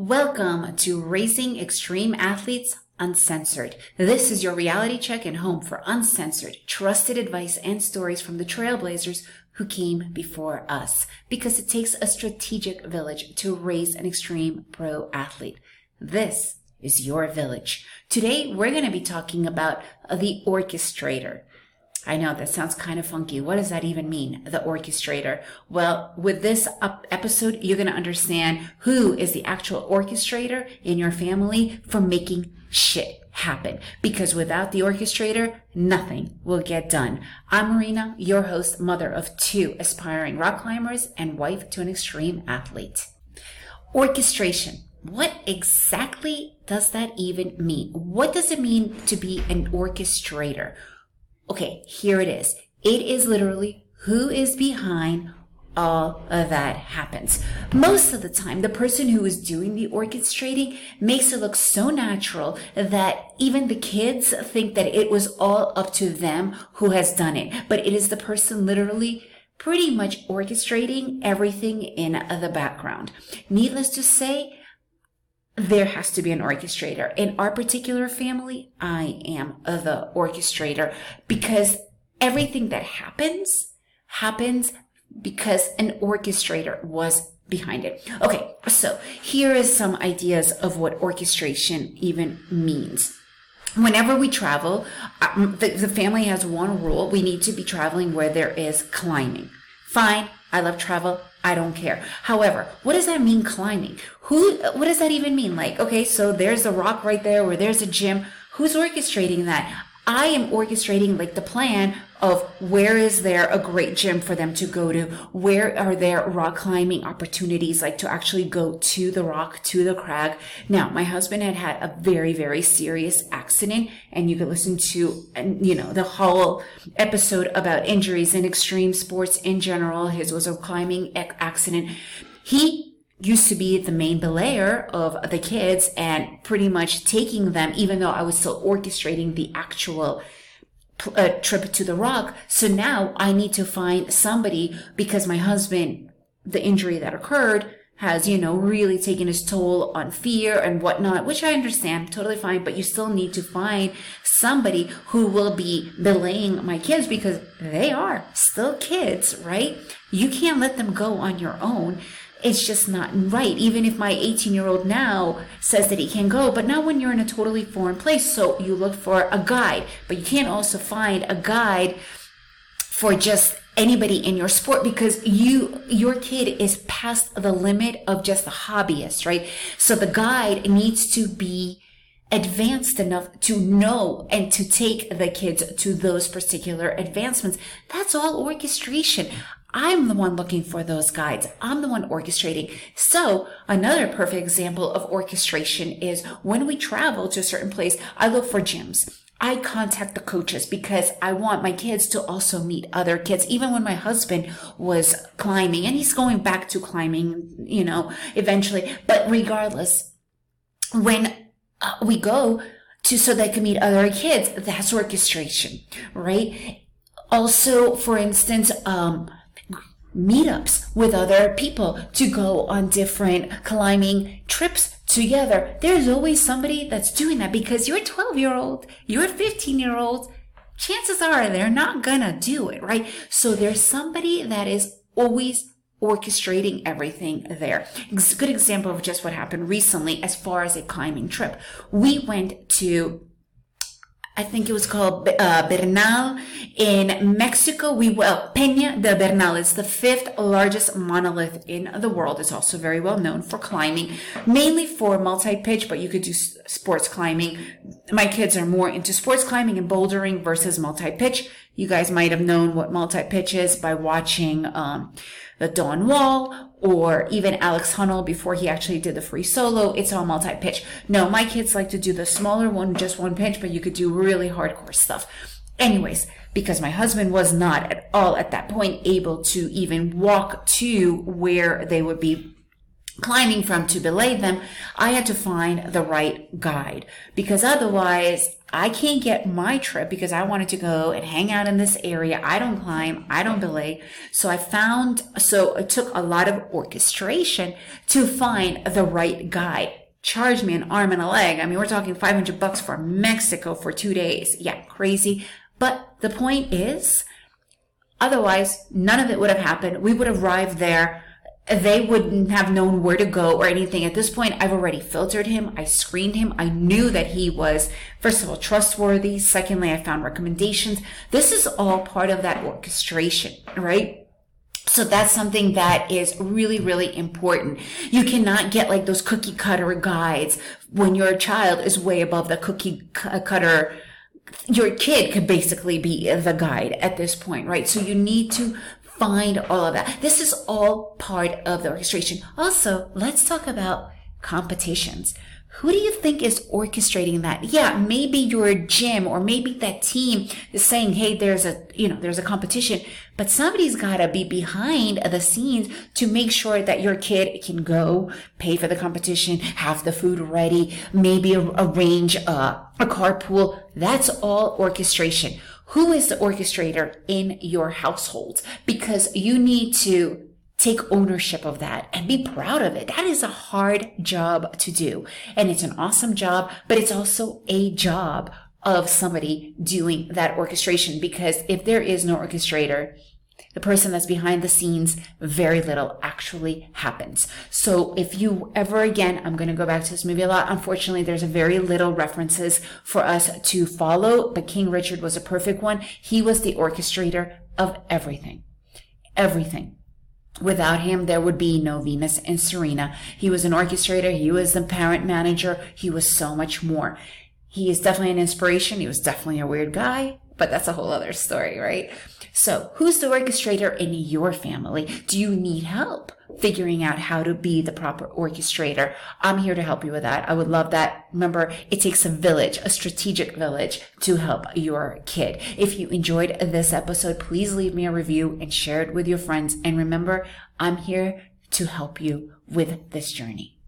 Welcome to Raising Extreme Athletes Uncensored. This is your reality check and home for uncensored, trusted advice and stories from the trailblazers who came before us. Because it takes a strategic village to raise an extreme pro athlete. This is your village. Today, we're going to be talking about the orchestrator. I know that sounds kind of funky. What does that even mean? The orchestrator. Well, with this episode, you're going to understand who is the actual orchestrator in your family for making shit happen. Because without the orchestrator, nothing will get done. I'm Marina, your host, mother of two aspiring rock climbers and wife to an extreme athlete. Orchestration. What exactly does that even mean? What does it mean to be an orchestrator? Okay, here it is. It is literally who is behind all of that happens. Most of the time, the person who is doing the orchestrating makes it look so natural that even the kids think that it was all up to them who has done it. But it is the person literally pretty much orchestrating everything in the background. Needless to say, there has to be an orchestrator. In our particular family, I am the orchestrator because everything that happens happens because an orchestrator was behind it. Okay, so here is some ideas of what orchestration even means. Whenever we travel, um, the, the family has one rule. We need to be traveling where there is climbing. Fine. I love travel. I don't care. However, what does that mean climbing? Who, what does that even mean? Like, okay, so there's a rock right there or there's a gym. Who's orchestrating that? I am orchestrating like the plan of where is there a great gym for them to go to? Where are there rock climbing opportunities like to actually go to the rock, to the crag? Now, my husband had had a very, very serious accident and you can listen to, you know, the whole episode about injuries in extreme sports in general. His was a climbing accident. He used to be the main belayer of the kids and pretty much taking them, even though I was still orchestrating the actual uh, trip to the rock. So now I need to find somebody because my husband, the injury that occurred, has, you know, really taken its toll on fear and whatnot, which I understand, totally fine, but you still need to find somebody who will be belaying my kids because they are still kids, right? You can't let them go on your own it's just not right. Even if my 18 year old now says that he can go, but not when you're in a totally foreign place. So you look for a guide, but you can't also find a guide for just anybody in your sport because you your kid is past the limit of just a hobbyist right so the guide needs to be advanced enough to know and to take the kids to those particular advancements that's all orchestration I'm the one looking for those guides. I'm the one orchestrating. So another perfect example of orchestration is when we travel to a certain place, I look for gyms. I contact the coaches because I want my kids to also meet other kids. Even when my husband was climbing and he's going back to climbing, you know, eventually. But regardless, when uh, we go to so they can meet other kids, that's orchestration, right? Also, for instance, um, meetups with other people to go on different climbing trips together. There's always somebody that's doing that because you're 12 year old, you're 15 year old. Chances are they're not gonna do it, right? So there's somebody that is always orchestrating everything there. It's a good example of just what happened recently as far as a climbing trip. We went to I think it was called uh, Bernal in Mexico. We well Peña de Bernal is the fifth largest monolith in the world. It's also very well known for climbing, mainly for multi-pitch, but you could do sports climbing. My kids are more into sports climbing and bouldering versus multi-pitch. You guys might have known what multi-pitch is by watching um, the Dawn Wall or even Alex Honnold before he actually did the free solo. It's all multi-pitch. No, my kids like to do the smaller one, just one pitch, but you could do really hardcore stuff. Anyways, because my husband was not at all at that point able to even walk to where they would be climbing from to belay them, I had to find the right guide because otherwise I can't get my trip because I wanted to go and hang out in this area. I don't climb. I don't belay. So I found, so it took a lot of orchestration to find the right guide. Charge me an arm and a leg. I mean, we're talking 500 bucks for Mexico for two days. Yeah, crazy. But the point is, otherwise none of it would have happened. We would have arrived there they wouldn't have known where to go or anything. At this point, I've already filtered him. I screened him. I knew that he was, first of all, trustworthy. Secondly, I found recommendations. This is all part of that orchestration, right? So that's something that is really, really important. You cannot get like those cookie cutter guides when your child is way above the cookie cutter your kid could basically be the guide at this point, right? So you need to find all of that. This is all part of the orchestration. Also, let's talk about competitions. Who do you think is orchestrating that? Yeah, maybe your gym or maybe that team is saying, Hey, there's a, you know, there's a competition, but somebody's got to be behind the scenes to make sure that your kid can go pay for the competition, have the food ready, maybe arrange a, uh, a carpool. That's all orchestration who is the orchestrator in your household because you need to take ownership of that and be proud of it. That is a hard job to do. And it's an awesome job, but it's also a job of somebody doing that orchestration because if there is no orchestrator, the person that's behind the scenes, very little actually happens. So if you ever again, I'm going to go back to this movie a lot. Unfortunately, there's a very little references for us to follow, but King Richard was a perfect one. He was the orchestrator of everything. Everything. Without him, there would be no Venus and Serena. He was an orchestrator. He was the parent manager. He was so much more. He is definitely an inspiration. He was definitely a weird guy, but that's a whole other story, right? So who's the orchestrator in your family? Do you need help figuring out how to be the proper orchestrator? I'm here to help you with that. I would love that. Remember, it takes a village, a strategic village to help your kid. If you enjoyed this episode, please leave me a review and share it with your friends. And remember, I'm here to help you with this journey.